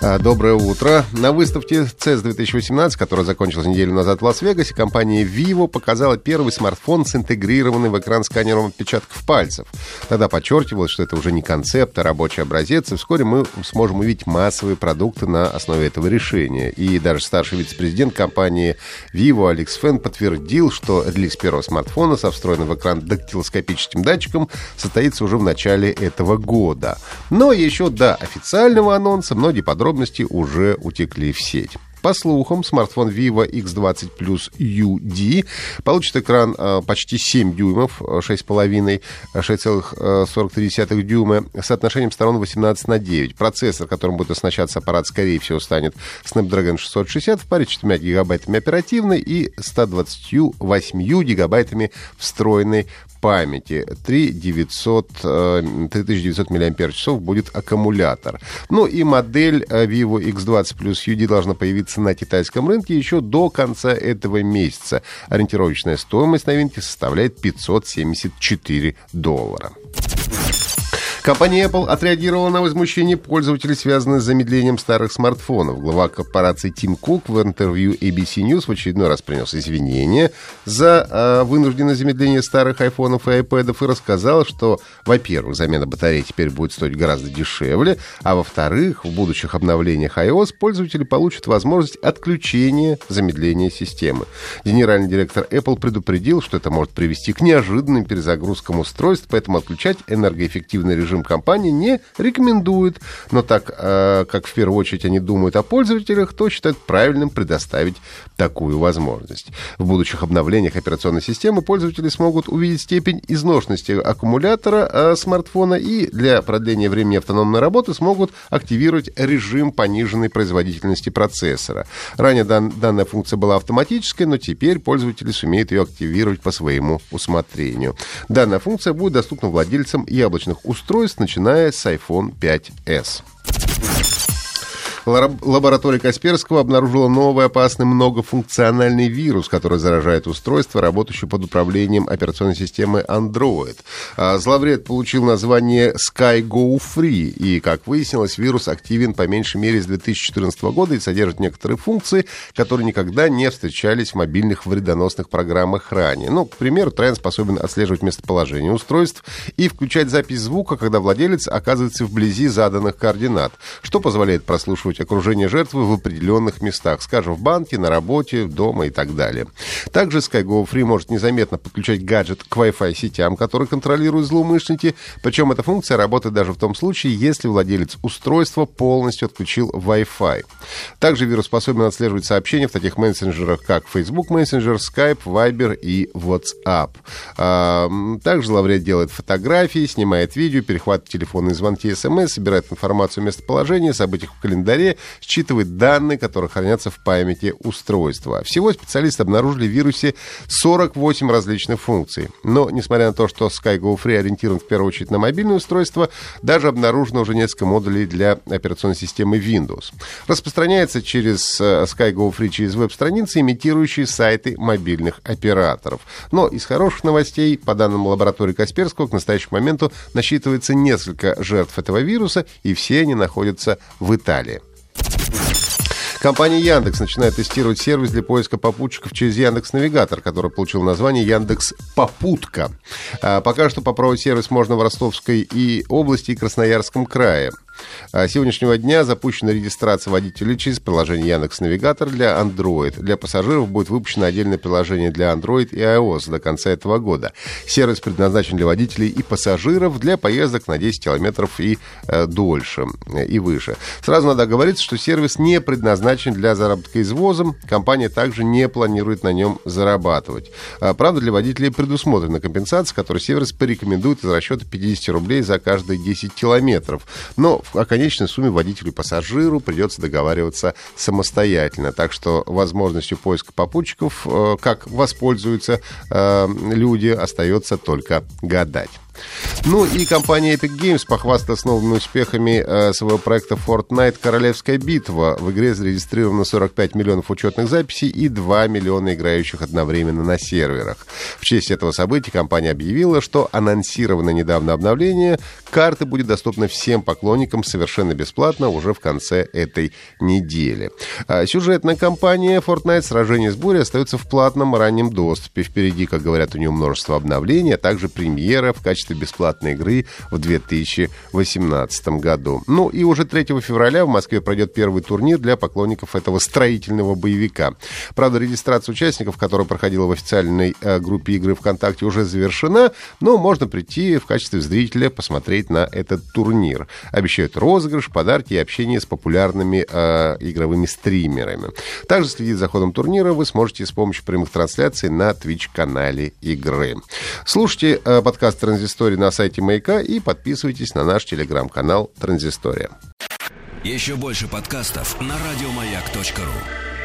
Доброе утро. На выставке CES 2018, которая закончилась неделю назад в Лас-Вегасе, компания Vivo показала первый смартфон с интегрированным в экран сканером отпечатков пальцев. Тогда подчеркивалось, что это уже не концепт, а рабочий образец, и вскоре мы сможем увидеть массовые продукты на основе этого решения. И даже старший вице-президент компании Vivo Алекс Фен подтвердил, что релиз первого смартфона со встроенным в экран дактилоскопическим датчиком состоится уже в начале этого года. Но еще до официального анонса многие подробности подробности уже утекли в сеть. По слухам, смартфон Vivo X20 Plus UD получит экран э, почти 7 дюймов, 6,5, 6,43 дюйма, с соотношением сторон 18 на 9. Процессор, которым будет оснащаться аппарат, скорее всего, станет Snapdragon 660 в паре 4 гигабайтами оперативной и 128 гигабайтами встроенной памяти. 3900, 3900 мАч будет аккумулятор. Ну и модель э, Vivo X20 Plus UD должна появиться на китайском рынке еще до конца этого месяца. Ориентировочная стоимость новинки составляет 574 доллара. Компания Apple отреагировала на возмущение пользователей, связанное с замедлением старых смартфонов. Глава корпорации Тим Кук в интервью ABC News в очередной раз принес извинения за э, вынужденное замедление старых айфонов и айпэдов и рассказал, что, во-первых, замена батареи теперь будет стоить гораздо дешевле, а во-вторых, в будущих обновлениях iOS пользователи получат возможность отключения замедления системы. Генеральный директор Apple предупредил, что это может привести к неожиданным перезагрузкам устройств, поэтому отключать энергоэффективный режим режим компании не рекомендует. Но так э, как в первую очередь они думают о пользователях, то считают правильным предоставить такую возможность. В будущих обновлениях операционной системы пользователи смогут увидеть степень изношенности аккумулятора э, смартфона и для продления времени автономной работы смогут активировать режим пониженной производительности процессора. Ранее дан, данная функция была автоматической, но теперь пользователи сумеют ее активировать по своему усмотрению. Данная функция будет доступна владельцам яблочных устройств устройств, начиная с iPhone 5s. Лаборатория Касперского обнаружила новый опасный многофункциональный вирус, который заражает устройство, работающее под управлением операционной системы Android. А, зловред получил название SkyGo Free, и, как выяснилось, вирус активен по меньшей мере с 2014 года и содержит некоторые функции, которые никогда не встречались в мобильных вредоносных программах ранее. Ну, к примеру, тренд способен отслеживать местоположение устройств и включать запись звука, когда владелец оказывается вблизи заданных координат, что позволяет прослушивать обнаружить окружение жертвы в определенных местах, скажем, в банке, на работе, дома и так далее. Также SkyGo Free может незаметно подключать гаджет к Wi-Fi сетям, которые контролируют злоумышленники, причем эта функция работает даже в том случае, если владелец устройства полностью отключил Wi-Fi. Также вирус способен отслеживать сообщения в таких мессенджерах, как Facebook Messenger, Skype, Viber и WhatsApp. А, также зловред делает фотографии, снимает видео, перехватывает телефонные звонки, смс, собирает информацию о местоположении, событиях в календаре, батарея считывает данные, которые хранятся в памяти устройства. Всего специалисты обнаружили в вирусе 48 различных функций. Но, несмотря на то, что SkyGo Free ориентирован в первую очередь на мобильное устройство, даже обнаружено уже несколько модулей для операционной системы Windows. Распространяется через э, SkyGo Free через веб-страницы, имитирующие сайты мобильных операторов. Но из хороших новостей, по данным лаборатории Касперского, к настоящему моменту насчитывается несколько жертв этого вируса, и все они находятся в Италии. Компания Яндекс начинает тестировать сервис для поиска попутчиков через Яндекс Навигатор, который получил название Яндекс Попутка. А пока что попробовать сервис можно в Ростовской и области и Красноярском крае. А с сегодняшнего дня запущена регистрация водителей через приложение Яндекс Навигатор для Android. Для пассажиров будет выпущено отдельное приложение для Android и iOS до конца этого года. Сервис предназначен для водителей и пассажиров для поездок на 10 километров и э, дольше, э, и выше. Сразу надо говорить, что сервис не предназначен для заработка извозом. Компания также не планирует на нем зарабатывать. А, правда, для водителей предусмотрена компенсация, которую сервис порекомендует из расчета 50 рублей за каждые 10 километров. Но о конечной сумме водителю и пассажиру придется договариваться самостоятельно. Так что возможностью поиска попутчиков, э, как воспользуются э, люди, остается только гадать. Ну и компания Epic Games похвасталась новыми успехами э, своего проекта Fortnite Королевская битва. В игре зарегистрировано 45 миллионов учетных записей и 2 миллиона играющих одновременно на серверах. В честь этого события компания объявила, что анонсированное недавно обновление карты будет доступно всем поклонникам совершенно бесплатно уже в конце этой недели. А сюжетная кампания Fortnite «Сражение с бурей» остается в платном раннем доступе. Впереди, как говорят, у нее множество обновлений, а также премьера в качестве бесплатной игры в 2018 году. Ну и уже 3 февраля в Москве пройдет первый турнир для поклонников этого строительного боевика. Правда, регистрация участников, которая проходила в официальной э, группе игры ВКонтакте, уже завершена, но можно прийти в качестве зрителя посмотреть на этот турнир. Обещают розыгрыш, подарки и общение с популярными э, игровыми стримерами. Также следить за ходом турнира вы сможете с помощью прямых трансляций на Twitch-канале игры. Слушайте э, подкаст «Транзистория» на сайте Маяка и подписывайтесь на наш телеграм-канал «Транзистория». Еще больше подкастов на радиомаяк.ру